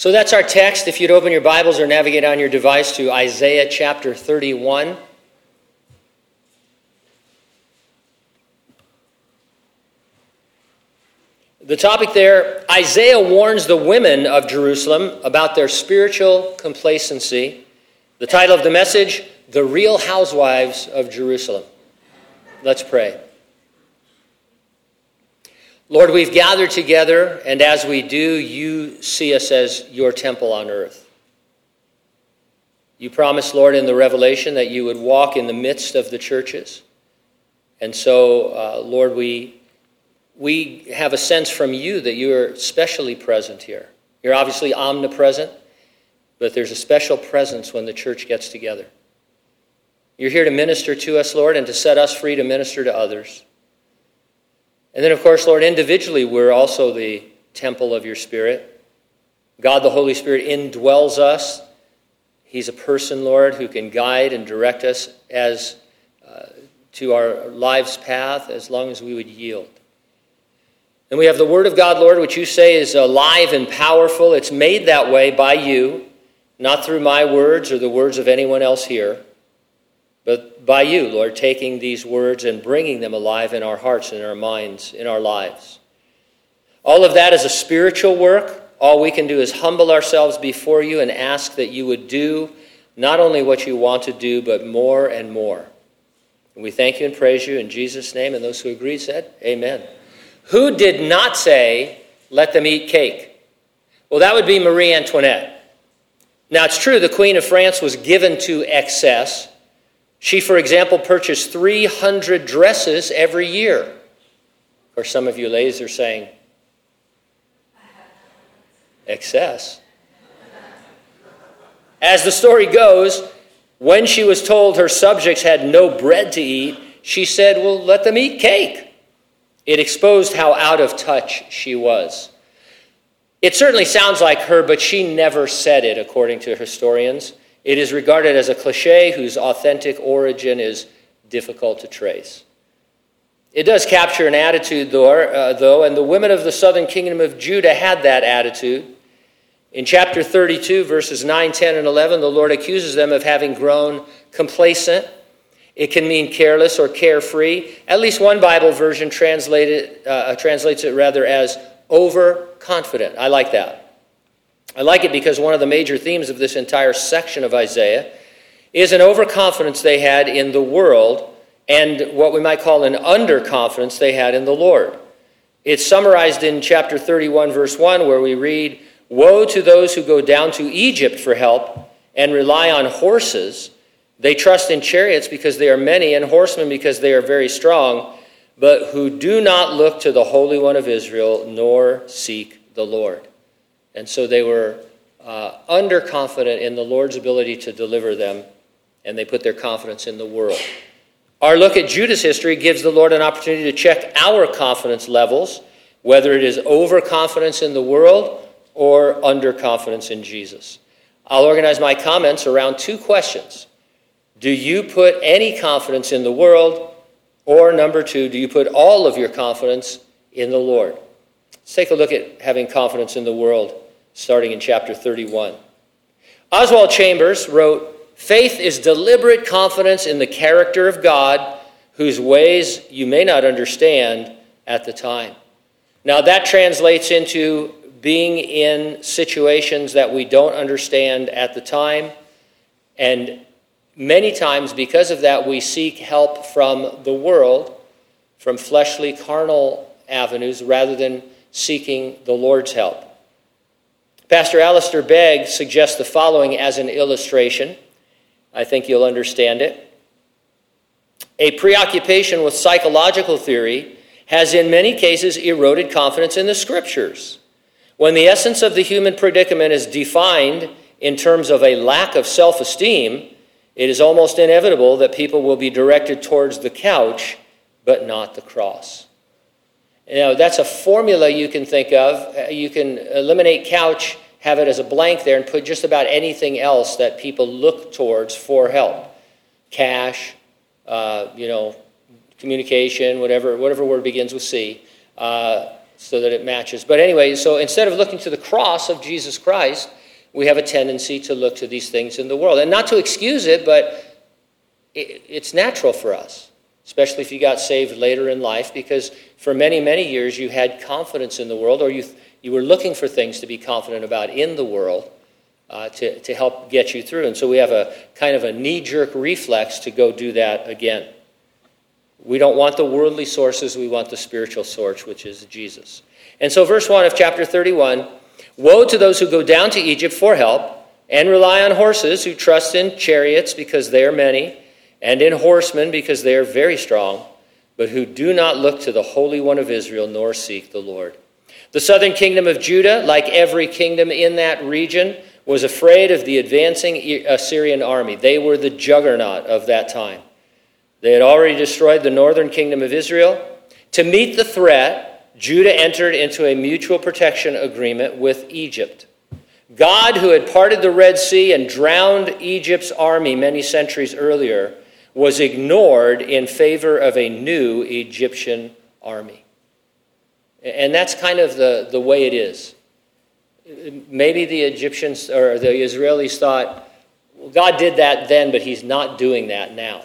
So that's our text. If you'd open your Bibles or navigate on your device to Isaiah chapter 31. The topic there Isaiah warns the women of Jerusalem about their spiritual complacency. The title of the message The Real Housewives of Jerusalem. Let's pray. Lord, we've gathered together, and as we do, you see us as your temple on earth. You promised, Lord, in the Revelation that you would walk in the midst of the churches. And so, uh, Lord, we, we have a sense from you that you are specially present here. You're obviously omnipresent, but there's a special presence when the church gets together. You're here to minister to us, Lord, and to set us free to minister to others. And then, of course, Lord, individually, we're also the temple of your Spirit. God, the Holy Spirit, indwells us. He's a person, Lord, who can guide and direct us as uh, to our life's path as long as we would yield. And we have the Word of God, Lord, which you say is alive and powerful. It's made that way by you, not through my words or the words of anyone else here but by you, Lord, taking these words and bringing them alive in our hearts, in our minds, in our lives. All of that is a spiritual work. All we can do is humble ourselves before you and ask that you would do not only what you want to do, but more and more. And we thank you and praise you in Jesus' name. And those who agreed said, Amen. Who did not say, let them eat cake? Well, that would be Marie Antoinette. Now, it's true the Queen of France was given to excess. She, for example, purchased 300 dresses every year. Or some of you ladies are saying, excess. As the story goes, when she was told her subjects had no bread to eat, she said, Well, let them eat cake. It exposed how out of touch she was. It certainly sounds like her, but she never said it, according to historians. It is regarded as a cliche whose authentic origin is difficult to trace. It does capture an attitude, though, uh, though, and the women of the southern kingdom of Judah had that attitude. In chapter 32, verses 9, 10, and 11, the Lord accuses them of having grown complacent. It can mean careless or carefree. At least one Bible version translated, uh, translates it rather as overconfident. I like that. I like it because one of the major themes of this entire section of Isaiah is an overconfidence they had in the world and what we might call an underconfidence they had in the Lord. It's summarized in chapter 31, verse 1, where we read Woe to those who go down to Egypt for help and rely on horses. They trust in chariots because they are many, and horsemen because they are very strong, but who do not look to the Holy One of Israel nor seek the Lord. And so they were uh, underconfident in the Lord's ability to deliver them, and they put their confidence in the world. Our look at Judah's history gives the Lord an opportunity to check our confidence levels, whether it is overconfidence in the world or underconfidence in Jesus. I'll organize my comments around two questions. Do you put any confidence in the world? Or number two, do you put all of your confidence in the Lord? Let's take a look at having confidence in the world, starting in chapter 31. Oswald Chambers wrote Faith is deliberate confidence in the character of God, whose ways you may not understand at the time. Now, that translates into being in situations that we don't understand at the time. And many times, because of that, we seek help from the world, from fleshly, carnal avenues, rather than seeking the Lord's help. Pastor Alistair Begg suggests the following as an illustration. I think you'll understand it. A preoccupation with psychological theory has, in many cases, eroded confidence in the scriptures. When the essence of the human predicament is defined in terms of a lack of self esteem, it is almost inevitable that people will be directed towards the couch, but not the cross. You know, that's a formula you can think of. Uh, you can eliminate couch, have it as a blank there, and put just about anything else that people look towards for help. Cash, uh, you know, communication, whatever, whatever word begins with C. Uh, so that it matches. But anyway, so instead of looking to the cross of Jesus Christ, we have a tendency to look to these things in the world. And not to excuse it, but it's natural for us, especially if you got saved later in life, because for many, many years you had confidence in the world, or you, you were looking for things to be confident about in the world. Uh, to, to help get you through. And so we have a kind of a knee jerk reflex to go do that again. We don't want the worldly sources, we want the spiritual source, which is Jesus. And so, verse 1 of chapter 31 Woe to those who go down to Egypt for help and rely on horses, who trust in chariots because they are many, and in horsemen because they are very strong, but who do not look to the Holy One of Israel nor seek the Lord. The southern kingdom of Judah, like every kingdom in that region, was afraid of the advancing Assyrian army. They were the juggernaut of that time. They had already destroyed the northern kingdom of Israel. To meet the threat, Judah entered into a mutual protection agreement with Egypt. God, who had parted the Red Sea and drowned Egypt's army many centuries earlier, was ignored in favor of a new Egyptian army. And that's kind of the, the way it is. Maybe the Egyptians or the Israelis thought, well, God did that then, but he's not doing that now.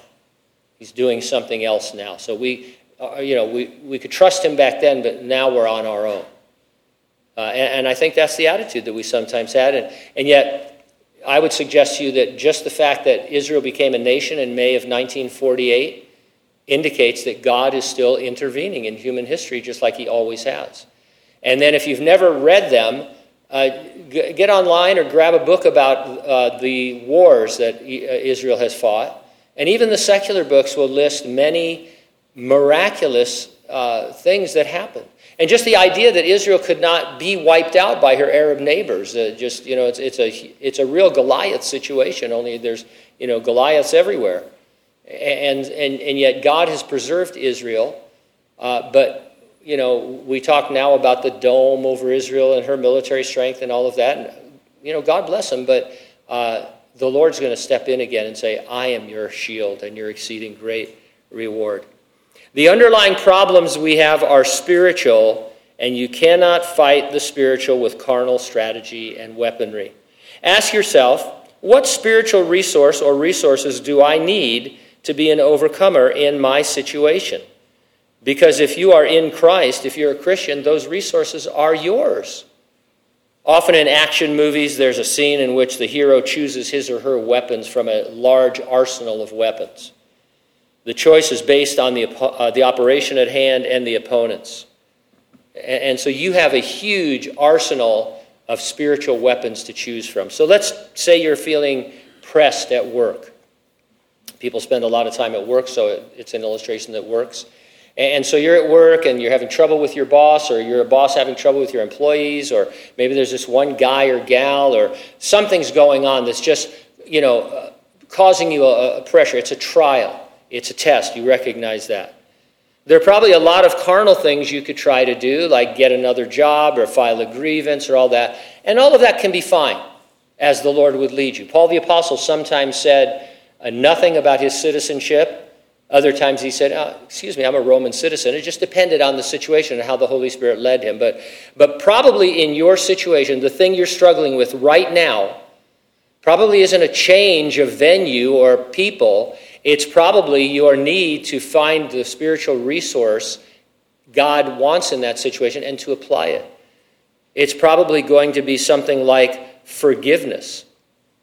He's doing something else now. So we, uh, you know, we, we could trust him back then, but now we're on our own. Uh, and, and, I think that's the attitude that we sometimes had. And, and yet, I would suggest to you that just the fact that Israel became a nation in May of 1948 indicates that God is still intervening in human history just like he always has. And then, if you've never read them, uh, g- get online or grab a book about uh, the wars that uh, Israel has fought and even the secular books will list many miraculous uh, things that happened. And just the idea that Israel could not be wiped out by her Arab neighbors, uh, just, you know, it's, it's, a, it's a real Goliath situation, only there's, you know, Goliaths everywhere. And, and, and yet God has preserved Israel. Uh, but, you know, we talk now about the dome over Israel and her military strength and all of that. And, you know, God bless them, but uh, the Lord's going to step in again and say, I am your shield and your exceeding great reward. The underlying problems we have are spiritual, and you cannot fight the spiritual with carnal strategy and weaponry. Ask yourself, what spiritual resource or resources do I need to be an overcomer in my situation? Because if you are in Christ, if you're a Christian, those resources are yours. Often in action movies, there's a scene in which the hero chooses his or her weapons from a large arsenal of weapons. The choice is based on the, uh, the operation at hand and the opponents. And, and so you have a huge arsenal of spiritual weapons to choose from. So let's say you're feeling pressed at work. People spend a lot of time at work, so it's an illustration that works. And so you're at work and you're having trouble with your boss, or you're a boss having trouble with your employees, or maybe there's this one guy or gal, or something's going on that's just, you know, uh, causing you a, a pressure. It's a trial, it's a test. You recognize that. There are probably a lot of carnal things you could try to do, like get another job or file a grievance or all that. And all of that can be fine as the Lord would lead you. Paul the Apostle sometimes said uh, nothing about his citizenship other times he said, oh, Excuse me, I'm a Roman citizen. It just depended on the situation and how the Holy Spirit led him. But, but probably in your situation, the thing you're struggling with right now probably isn't a change of venue or people. It's probably your need to find the spiritual resource God wants in that situation and to apply it. It's probably going to be something like forgiveness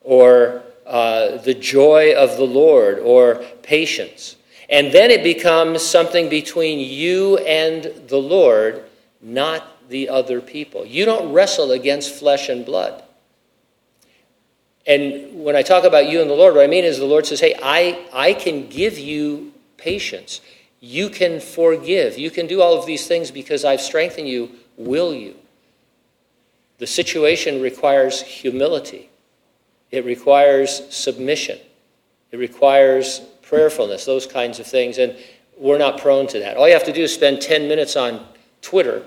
or uh, the joy of the Lord or patience. And then it becomes something between you and the Lord, not the other people. You don't wrestle against flesh and blood. And when I talk about you and the Lord, what I mean is the Lord says, hey, I, I can give you patience. You can forgive. You can do all of these things because I've strengthened you. Will you? The situation requires humility, it requires submission, it requires prayerfulness, those kinds of things. And we're not prone to that. All you have to do is spend 10 minutes on Twitter,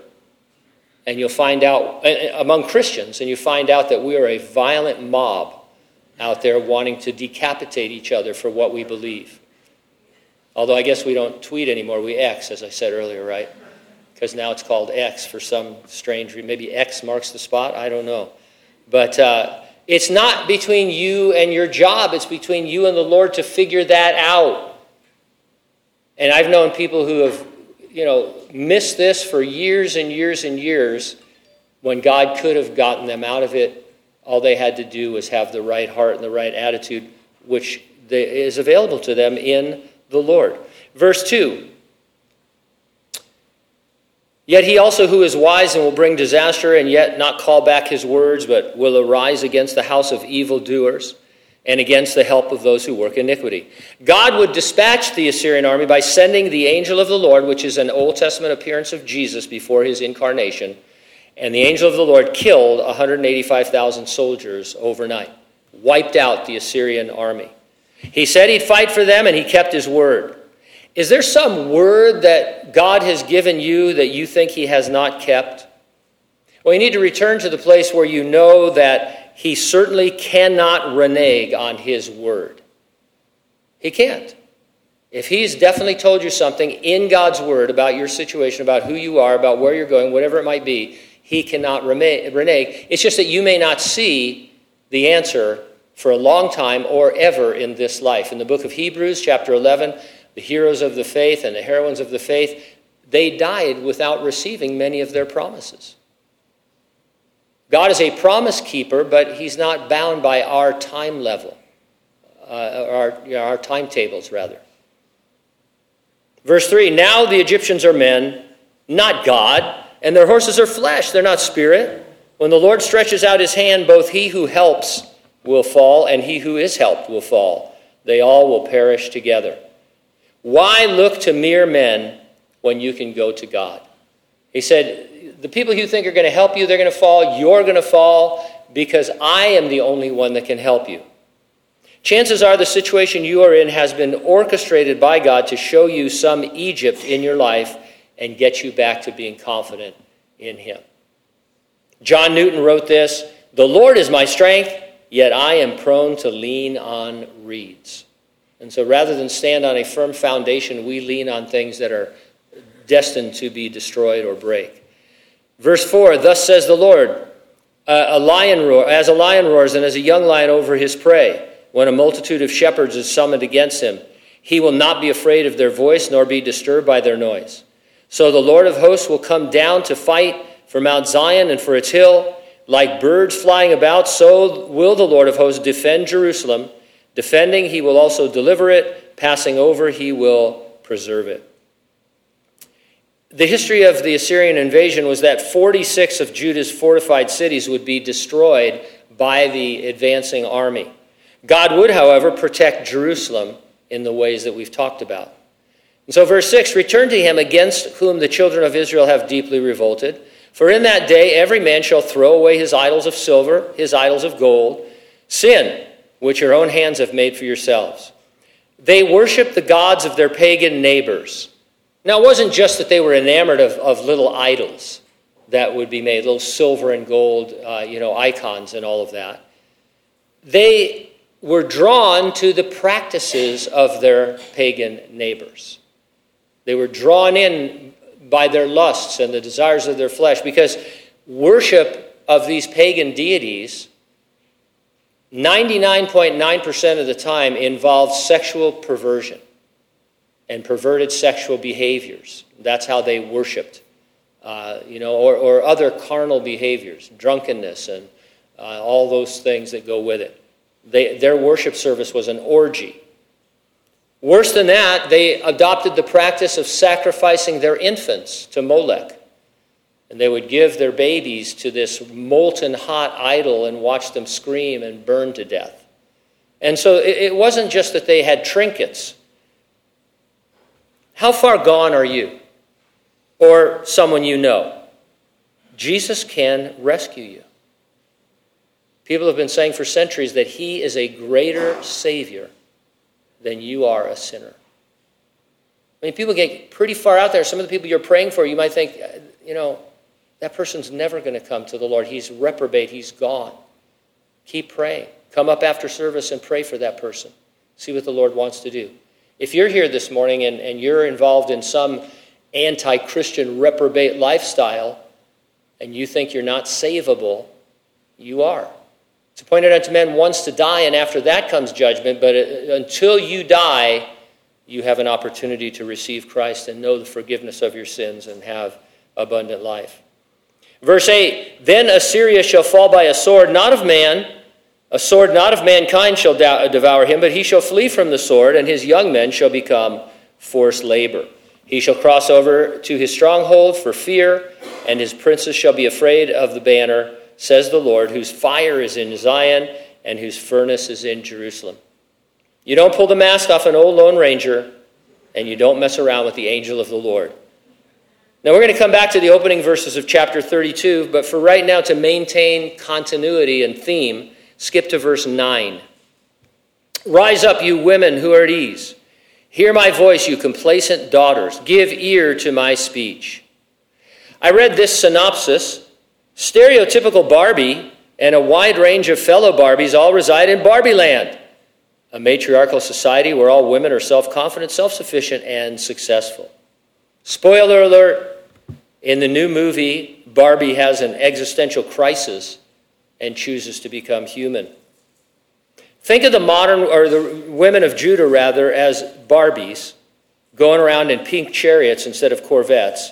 and you'll find out, among Christians, and you find out that we are a violent mob out there wanting to decapitate each other for what we believe. Although I guess we don't tweet anymore, we X, as I said earlier, right? because now it's called X for some strange reason. Maybe X marks the spot. I don't know. But uh, it's not between you and your job, it's between you and the Lord to figure that out. And I've known people who have, you know, missed this for years and years and years when God could have gotten them out of it. All they had to do was have the right heart and the right attitude, which is available to them in the Lord. Verse 2 Yet he also, who is wise and will bring disaster, and yet not call back his words, but will arise against the house of evildoers and against the help of those who work iniquity. God would dispatch the Assyrian army by sending the angel of the Lord, which is an Old Testament appearance of Jesus before his incarnation. And the angel of the Lord killed 185,000 soldiers overnight, wiped out the Assyrian army. He said he'd fight for them, and he kept his word. Is there some word that God has given you that you think He has not kept? Well, you need to return to the place where you know that He certainly cannot renege on His word. He can't. If He's definitely told you something in God's word about your situation, about who you are, about where you're going, whatever it might be, He cannot renege. It's just that you may not see the answer for a long time or ever in this life. In the book of Hebrews, chapter 11, the heroes of the faith and the heroines of the faith, they died without receiving many of their promises. God is a promise keeper, but he's not bound by our time level, uh, our, you know, our timetables, rather. Verse 3 Now the Egyptians are men, not God, and their horses are flesh, they're not spirit. When the Lord stretches out his hand, both he who helps will fall, and he who is helped will fall. They all will perish together. Why look to mere men when you can go to God? He said, The people you think are going to help you, they're going to fall. You're going to fall because I am the only one that can help you. Chances are the situation you are in has been orchestrated by God to show you some Egypt in your life and get you back to being confident in Him. John Newton wrote this The Lord is my strength, yet I am prone to lean on reeds. And so rather than stand on a firm foundation, we lean on things that are destined to be destroyed or break. Verse 4 Thus says the Lord, uh, a lion roar, as a lion roars, and as a young lion over his prey, when a multitude of shepherds is summoned against him, he will not be afraid of their voice, nor be disturbed by their noise. So the Lord of hosts will come down to fight for Mount Zion and for its hill. Like birds flying about, so will the Lord of hosts defend Jerusalem. Defending, he will also deliver it. Passing over, he will preserve it. The history of the Assyrian invasion was that 46 of Judah's fortified cities would be destroyed by the advancing army. God would, however, protect Jerusalem in the ways that we've talked about. And so, verse 6 Return to him against whom the children of Israel have deeply revolted. For in that day every man shall throw away his idols of silver, his idols of gold. Sin which your own hands have made for yourselves. They worship the gods of their pagan neighbors. Now, it wasn't just that they were enamored of, of little idols that would be made, little silver and gold, uh, you know, icons and all of that. They were drawn to the practices of their pagan neighbors. They were drawn in by their lusts and the desires of their flesh because worship of these pagan deities 99.9% of the time involves sexual perversion and perverted sexual behaviors. That's how they worshiped, uh, you know, or, or other carnal behaviors, drunkenness, and uh, all those things that go with it. They, their worship service was an orgy. Worse than that, they adopted the practice of sacrificing their infants to Molech. And they would give their babies to this molten hot idol and watch them scream and burn to death. And so it wasn't just that they had trinkets. How far gone are you? Or someone you know? Jesus can rescue you. People have been saying for centuries that he is a greater Savior than you are a sinner. I mean, people get pretty far out there. Some of the people you're praying for, you might think, uh, you know, that person's never going to come to the Lord. He's reprobate, he's gone. Keep praying. Come up after service and pray for that person. See what the Lord wants to do. If you're here this morning and, and you're involved in some anti Christian reprobate lifestyle and you think you're not savable, you are. It's appointed unto men once to die, and after that comes judgment. But uh, until you die, you have an opportunity to receive Christ and know the forgiveness of your sins and have abundant life. Verse 8 Then Assyria shall fall by a sword, not of man. A sword not of mankind shall devour him, but he shall flee from the sword, and his young men shall become forced labor. He shall cross over to his stronghold for fear, and his princes shall be afraid of the banner, says the Lord, whose fire is in Zion and whose furnace is in Jerusalem. You don't pull the mask off an old Lone Ranger, and you don't mess around with the angel of the Lord. Now, we're going to come back to the opening verses of chapter 32, but for right now, to maintain continuity and theme, skip to verse 9. Rise up, you women who are at ease. Hear my voice, you complacent daughters. Give ear to my speech. I read this synopsis stereotypical Barbie and a wide range of fellow Barbies all reside in Barbie land, a matriarchal society where all women are self confident, self sufficient, and successful. Spoiler alert in the new movie, Barbie has an existential crisis and chooses to become human. Think of the modern, or the women of Judah rather, as Barbies going around in pink chariots instead of Corvettes,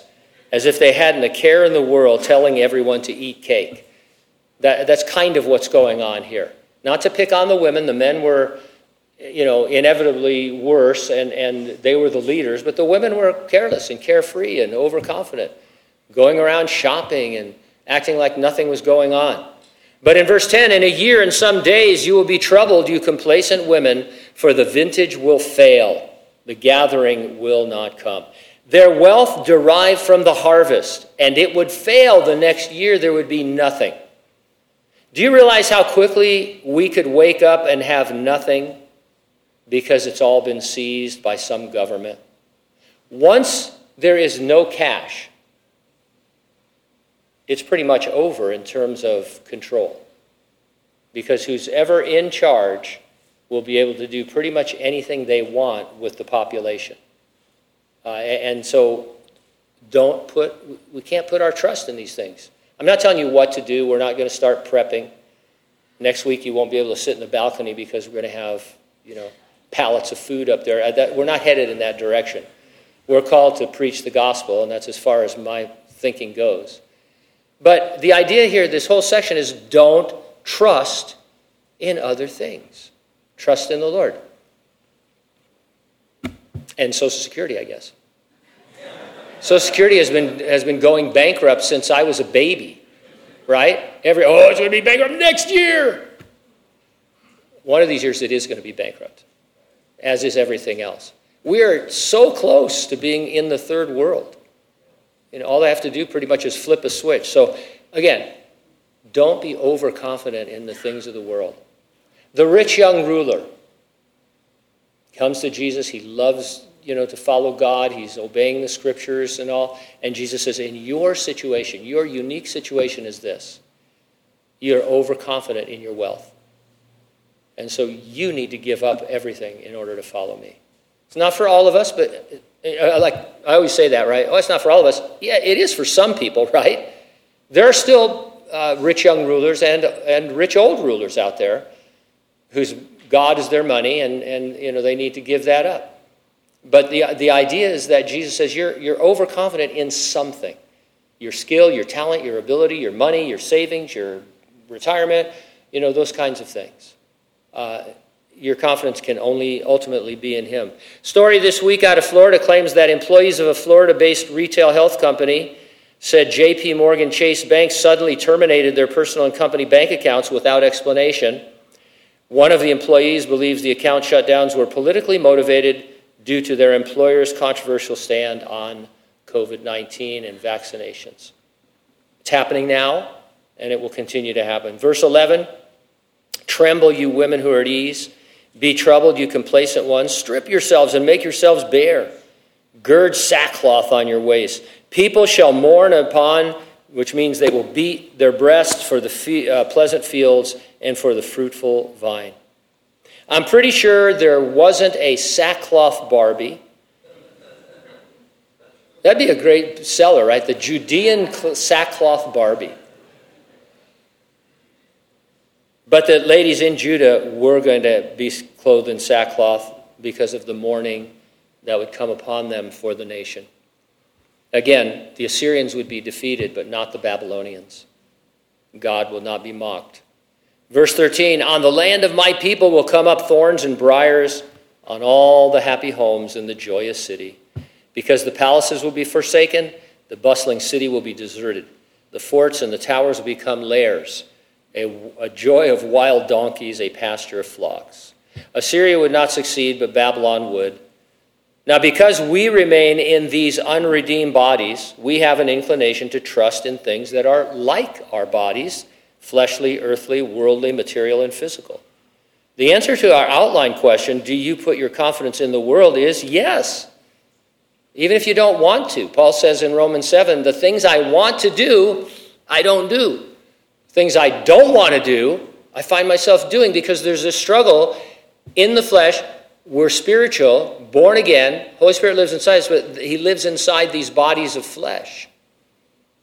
as if they hadn't a care in the world telling everyone to eat cake. That, that's kind of what's going on here. Not to pick on the women, the men were, you know, inevitably worse and, and they were the leaders, but the women were careless and carefree and overconfident going around shopping and acting like nothing was going on. But in verse 10, in a year and some days you will be troubled, you complacent women, for the vintage will fail, the gathering will not come. Their wealth derived from the harvest, and it would fail the next year, there would be nothing. Do you realize how quickly we could wake up and have nothing because it's all been seized by some government? Once there is no cash, it's pretty much over in terms of control. Because who's ever in charge will be able to do pretty much anything they want with the population. Uh, and so don't put, we can't put our trust in these things. I'm not telling you what to do. We're not going to start prepping. Next week, you won't be able to sit in the balcony because we're going to have, you know, pallets of food up there. Uh, we're not headed in that direction. We're called to preach the gospel, and that's as far as my thinking goes. But the idea here, this whole section, is don't trust in other things. Trust in the Lord. And Social Security, I guess. Social Security has been, has been going bankrupt since I was a baby, right? Every, oh, it's going to be bankrupt next year. One of these years it is going to be bankrupt, as is everything else. We are so close to being in the third world. And all I have to do pretty much is flip a switch. So, again, don't be overconfident in the things of the world. The rich young ruler comes to Jesus. He loves, you know, to follow God. He's obeying the scriptures and all. And Jesus says, in your situation, your unique situation is this. You're overconfident in your wealth. And so you need to give up everything in order to follow me. It's not for all of us, but uh, like I always say that, right? Oh, it's not for all of us. Yeah, it is for some people, right? There are still uh, rich young rulers and and rich old rulers out there whose God is their money, and and you know they need to give that up. But the the idea is that Jesus says you're you're overconfident in something, your skill, your talent, your ability, your money, your savings, your retirement, you know those kinds of things. Uh, your confidence can only ultimately be in Him. Story this week out of Florida claims that employees of a Florida based retail health company said JP Morgan Chase Bank suddenly terminated their personal and company bank accounts without explanation. One of the employees believes the account shutdowns were politically motivated due to their employer's controversial stand on COVID 19 and vaccinations. It's happening now, and it will continue to happen. Verse 11 Tremble, you women who are at ease be troubled, you complacent ones. Strip yourselves and make yourselves bare. Gird sackcloth on your waist. People shall mourn upon, which means they will beat their breasts for the uh, pleasant fields and for the fruitful vine. I'm pretty sure there wasn't a sackcloth Barbie That'd be a great seller, right? The Judean sackcloth Barbie. But the ladies in Judah were going to be clothed in sackcloth because of the mourning that would come upon them for the nation. Again, the Assyrians would be defeated, but not the Babylonians. God will not be mocked. Verse 13 On the land of my people will come up thorns and briers on all the happy homes in the joyous city. Because the palaces will be forsaken, the bustling city will be deserted. The forts and the towers will become lairs, a, a joy of wild donkeys, a pasture of flocks. Assyria would not succeed, but Babylon would. Now, because we remain in these unredeemed bodies, we have an inclination to trust in things that are like our bodies fleshly, earthly, worldly, material, and physical. The answer to our outline question, do you put your confidence in the world, is yes. Even if you don't want to. Paul says in Romans 7 the things I want to do, I don't do. Things I don't want to do, I find myself doing because there's a struggle in the flesh we're spiritual, born again. Holy Spirit lives inside us, but He lives inside these bodies of flesh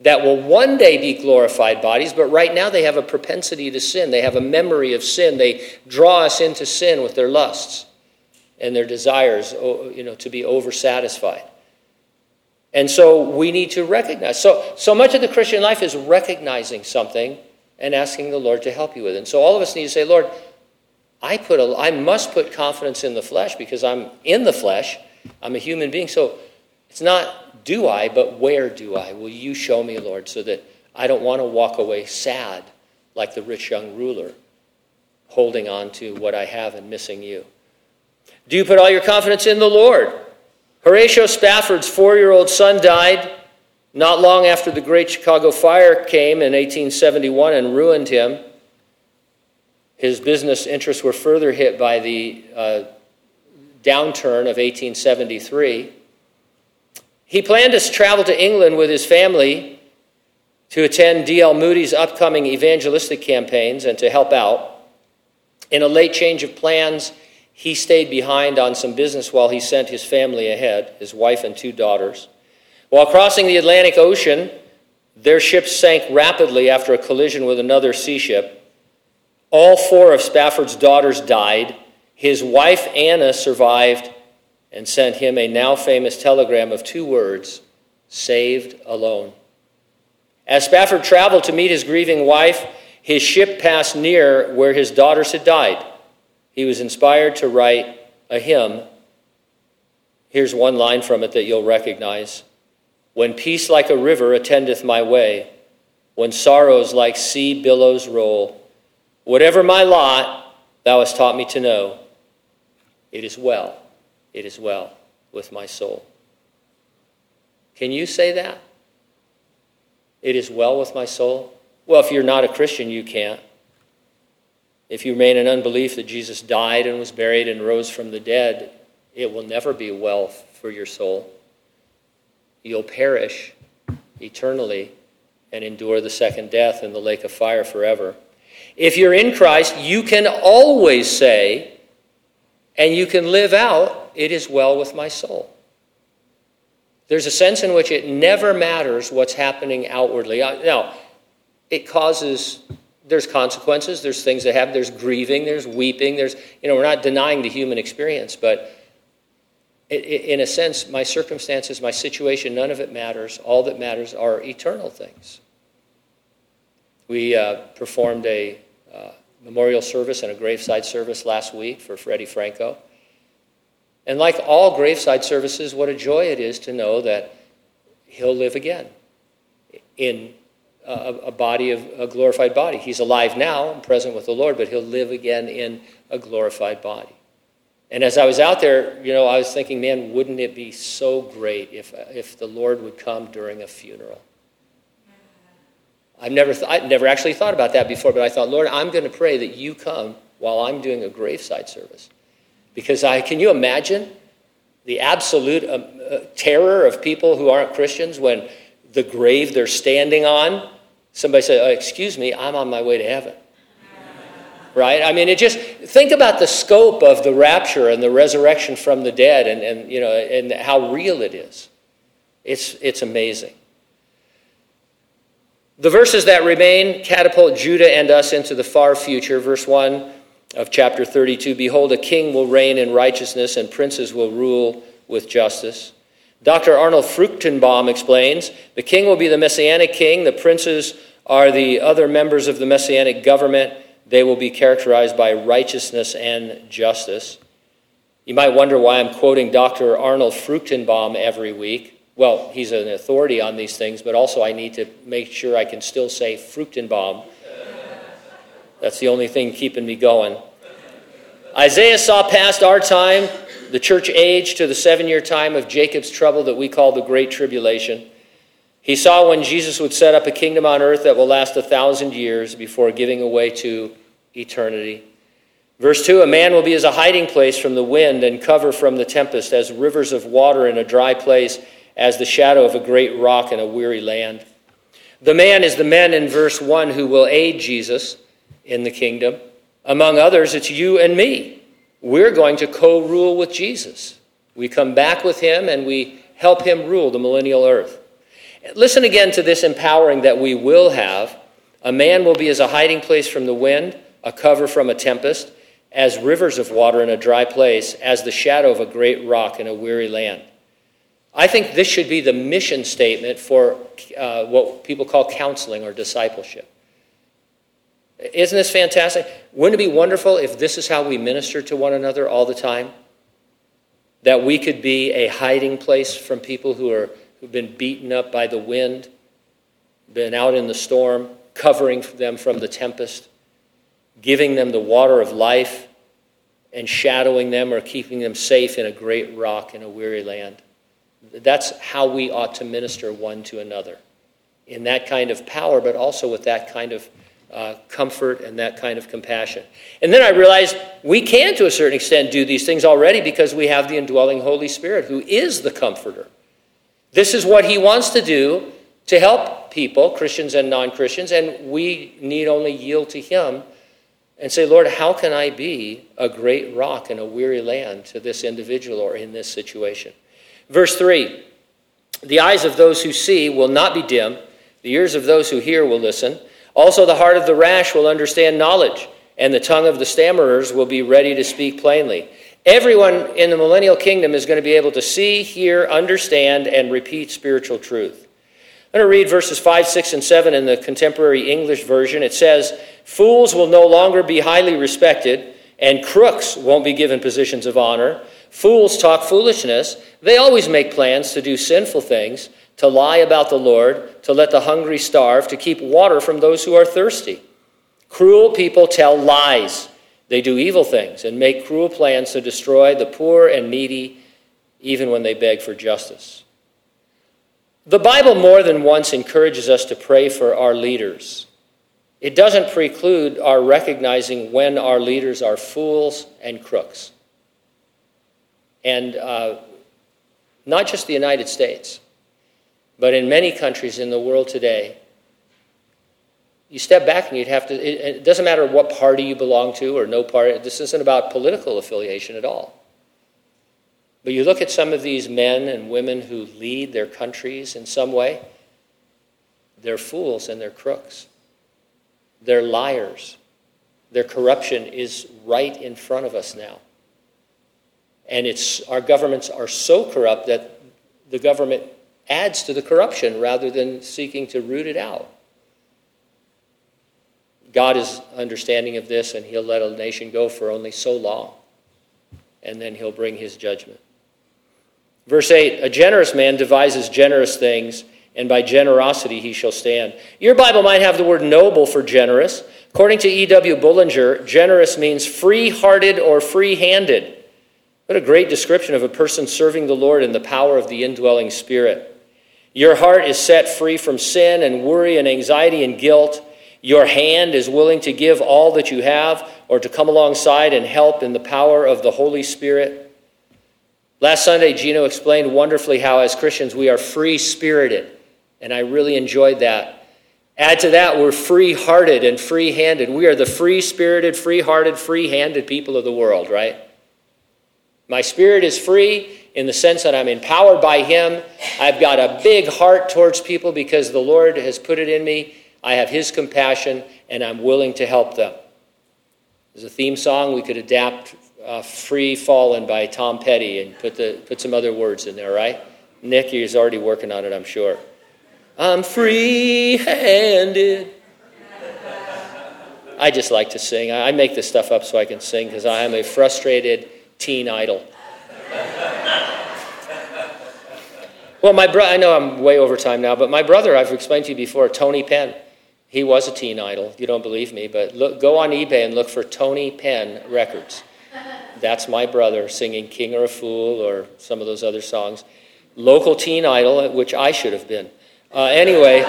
that will one day be glorified bodies, but right now they have a propensity to sin. They have a memory of sin. They draw us into sin with their lusts and their desires, you know, to be oversatisfied. And so we need to recognize. So, so much of the Christian life is recognizing something and asking the Lord to help you with it. And so all of us need to say, Lord, I, put a, I must put confidence in the flesh because I'm in the flesh. I'm a human being. So it's not do I, but where do I? Will you show me, Lord, so that I don't want to walk away sad like the rich young ruler, holding on to what I have and missing you? Do you put all your confidence in the Lord? Horatio Spafford's four year old son died not long after the Great Chicago Fire came in 1871 and ruined him. His business interests were further hit by the uh, downturn of 1873. He planned to travel to England with his family to attend D.L. Moody's upcoming evangelistic campaigns and to help out. In a late change of plans, he stayed behind on some business while he sent his family ahead, his wife and two daughters. While crossing the Atlantic Ocean, their ship sank rapidly after a collision with another sea ship. All four of Spafford's daughters died. His wife, Anna, survived and sent him a now famous telegram of two words saved alone. As Spafford traveled to meet his grieving wife, his ship passed near where his daughters had died. He was inspired to write a hymn. Here's one line from it that you'll recognize When peace like a river attendeth my way, when sorrows like sea billows roll, Whatever my lot, thou hast taught me to know. It is well, it is well with my soul. Can you say that? It is well with my soul? Well, if you're not a Christian, you can't. If you remain in unbelief that Jesus died and was buried and rose from the dead, it will never be well for your soul. You'll perish eternally and endure the second death in the lake of fire forever. If you're in Christ, you can always say, and you can live out, it is well with my soul. There's a sense in which it never matters what's happening outwardly. Now, it causes, there's consequences, there's things that happen, there's grieving, there's weeping, there's, you know, we're not denying the human experience, but in a sense, my circumstances, my situation, none of it matters. All that matters are eternal things. We uh, performed a uh, memorial service and a graveside service last week for Freddie Franco. And like all graveside services, what a joy it is to know that he'll live again in a, a body of a glorified body. He's alive now and present with the Lord, but he'll live again in a glorified body. And as I was out there, you know, I was thinking, man, wouldn't it be so great if, if the Lord would come during a funeral? I've never, th- I've never actually thought about that before, but I thought, Lord, I'm going to pray that you come while I'm doing a graveside service. Because I, can you imagine the absolute um, uh, terror of people who aren't Christians when the grave they're standing on, somebody says, oh, Excuse me, I'm on my way to heaven. Right? I mean, it just, think about the scope of the rapture and the resurrection from the dead and, and, you know, and how real it is. It's, it's amazing. The verses that remain catapult Judah and us into the far future. Verse 1 of chapter 32 Behold, a king will reign in righteousness, and princes will rule with justice. Dr. Arnold Fruchtenbaum explains the king will be the messianic king, the princes are the other members of the messianic government. They will be characterized by righteousness and justice. You might wonder why I'm quoting Dr. Arnold Fruchtenbaum every week. Well, he's an authority on these things, but also I need to make sure I can still say Fruchtenbaum. That's the only thing keeping me going. Isaiah saw past our time, the church age, to the seven year time of Jacob's trouble that we call the Great Tribulation. He saw when Jesus would set up a kingdom on earth that will last a thousand years before giving away to eternity. Verse 2 A man will be as a hiding place from the wind and cover from the tempest, as rivers of water in a dry place, as the shadow of a great rock in a weary land. The man is the men in verse 1 who will aid Jesus in the kingdom. Among others, it's you and me. We're going to co rule with Jesus. We come back with him and we help him rule the millennial earth. Listen again to this empowering that we will have. A man will be as a hiding place from the wind, a cover from a tempest, as rivers of water in a dry place, as the shadow of a great rock in a weary land. I think this should be the mission statement for uh, what people call counseling or discipleship. Isn't this fantastic? Wouldn't it be wonderful if this is how we minister to one another all the time? That we could be a hiding place from people who are who've been beaten up by the wind, been out in the storm, covering them from the tempest, giving them the water of life, and shadowing them or keeping them safe in a great rock in a weary land. That's how we ought to minister one to another in that kind of power, but also with that kind of uh, comfort and that kind of compassion. And then I realized we can, to a certain extent, do these things already because we have the indwelling Holy Spirit who is the comforter. This is what he wants to do to help people, Christians and non Christians, and we need only yield to him and say, Lord, how can I be a great rock in a weary land to this individual or in this situation? Verse 3 The eyes of those who see will not be dim, the ears of those who hear will listen. Also, the heart of the rash will understand knowledge, and the tongue of the stammerers will be ready to speak plainly. Everyone in the millennial kingdom is going to be able to see, hear, understand, and repeat spiritual truth. I'm going to read verses 5, 6, and 7 in the contemporary English version. It says, Fools will no longer be highly respected, and crooks won't be given positions of honor. Fools talk foolishness. They always make plans to do sinful things, to lie about the Lord, to let the hungry starve, to keep water from those who are thirsty. Cruel people tell lies they do evil things and make cruel plans to destroy the poor and needy, even when they beg for justice. The Bible more than once encourages us to pray for our leaders. It doesn't preclude our recognizing when our leaders are fools and crooks. And uh, not just the United States, but in many countries in the world today, you step back and you'd have to, it, it, doesn't matter what party you belong to or no party, this isn't about political affiliation at all. But you look at some of these men and women who lead their countries in some way, they're fools and they're crooks. They're liars. Their corruption is right in front of us now. And it's, our governments are so corrupt that the government adds to the corruption rather than seeking to root it out. God is understanding of this, and He'll let a nation go for only so long, and then He'll bring His judgment. Verse 8 A generous man devises generous things, and by generosity he shall stand. Your Bible might have the word noble for generous. According to E.W. Bullinger, generous means free hearted or free handed. What a great description of a person serving the Lord in the power of the indwelling Spirit. Your heart is set free from sin and worry and anxiety and guilt. Your hand is willing to give all that you have or to come alongside and help in the power of the Holy Spirit. Last Sunday, Gino explained wonderfully how, as Christians, we are free spirited, and I really enjoyed that. Add to that, we're free hearted and free handed. We are the free spirited, free hearted, free handed people of the world, right? My spirit is free, in the sense that I'm empowered by Him. I've got a big heart towards people because the Lord has put it in me. I have His compassion, and I'm willing to help them. There's a theme song we could adapt uh, Free Fallin' by Tom Petty and put, the, put some other words in there, right? Nick is already working on it, I'm sure. I'm free handed. I just like to sing. I make this stuff up so I can sing because I am a frustrated teen idol. Well, my brother, I know I'm way over time now, but my brother, I've explained to you before, Tony Penn. He was a teen idol. You don't believe me, but look, go on eBay and look for Tony Penn records. That's my brother singing King or a Fool or some of those other songs. Local teen idol, which I should have been. Uh, anyway,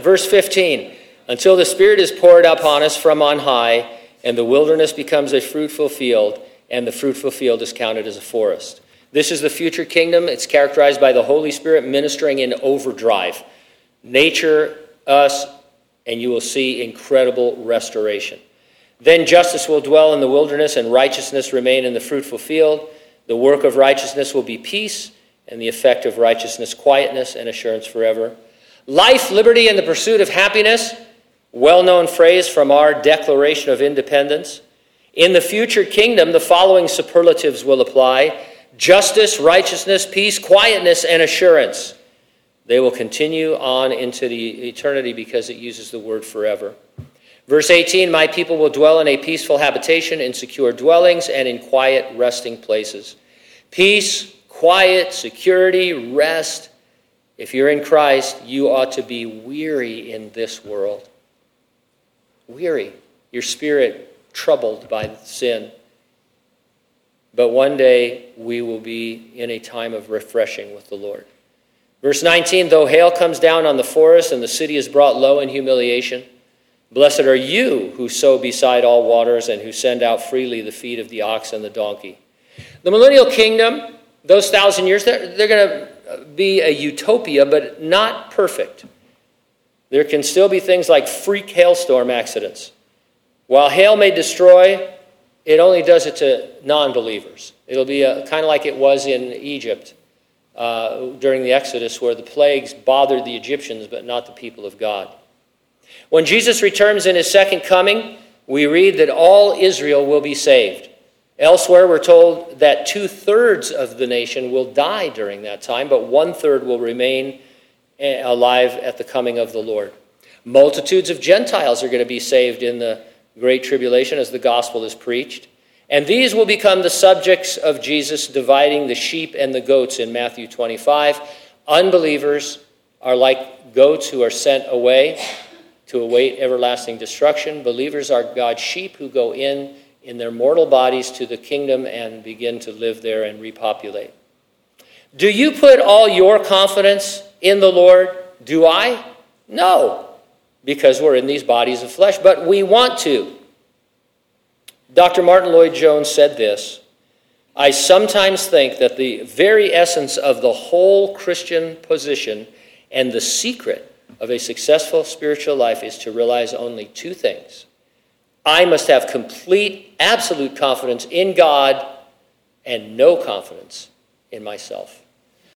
verse 15 Until the Spirit is poured upon us from on high, and the wilderness becomes a fruitful field, and the fruitful field is counted as a forest. This is the future kingdom. It's characterized by the Holy Spirit ministering in overdrive. Nature, us, and you will see incredible restoration. Then justice will dwell in the wilderness, and righteousness remain in the fruitful field. The work of righteousness will be peace, and the effect of righteousness, quietness and assurance forever. Life, liberty, and the pursuit of happiness, well known phrase from our Declaration of Independence. In the future kingdom, the following superlatives will apply justice, righteousness, peace, quietness, and assurance. They will continue on into the eternity because it uses the word forever. Verse 18 My people will dwell in a peaceful habitation, in secure dwellings, and in quiet resting places. Peace, quiet, security, rest. If you're in Christ, you ought to be weary in this world. Weary. Your spirit troubled by sin. But one day we will be in a time of refreshing with the Lord. Verse 19 Though hail comes down on the forest and the city is brought low in humiliation, Blessed are you who sow beside all waters and who send out freely the feet of the ox and the donkey. The millennial kingdom, those thousand years, they're, they're going to be a utopia, but not perfect. There can still be things like freak hailstorm accidents. While hail may destroy, it only does it to non believers. It'll be kind of like it was in Egypt uh, during the Exodus, where the plagues bothered the Egyptians, but not the people of God. When Jesus returns in his second coming, we read that all Israel will be saved. Elsewhere, we're told that two thirds of the nation will die during that time, but one third will remain eh, alive at the coming of the Lord. Multitudes of Gentiles are going to be saved in the Great Tribulation as the gospel is preached. And these will become the subjects of Jesus dividing the sheep and the goats in Matthew 25. Unbelievers are like goats who are sent away to await everlasting destruction. Believers are God's sheep who go in in their mortal bodies to the kingdom and begin to live there and repopulate. Do you put all your confidence in the Lord? Do I? No, because we're in these bodies of flesh, but we want to. Dr. Martyn Lloyd-Jones said this I sometimes think that the very essence of the whole Christian position and the secret of a successful spiritual life is to realize only two things. I must have complete, absolute confidence in God and no confidence in myself.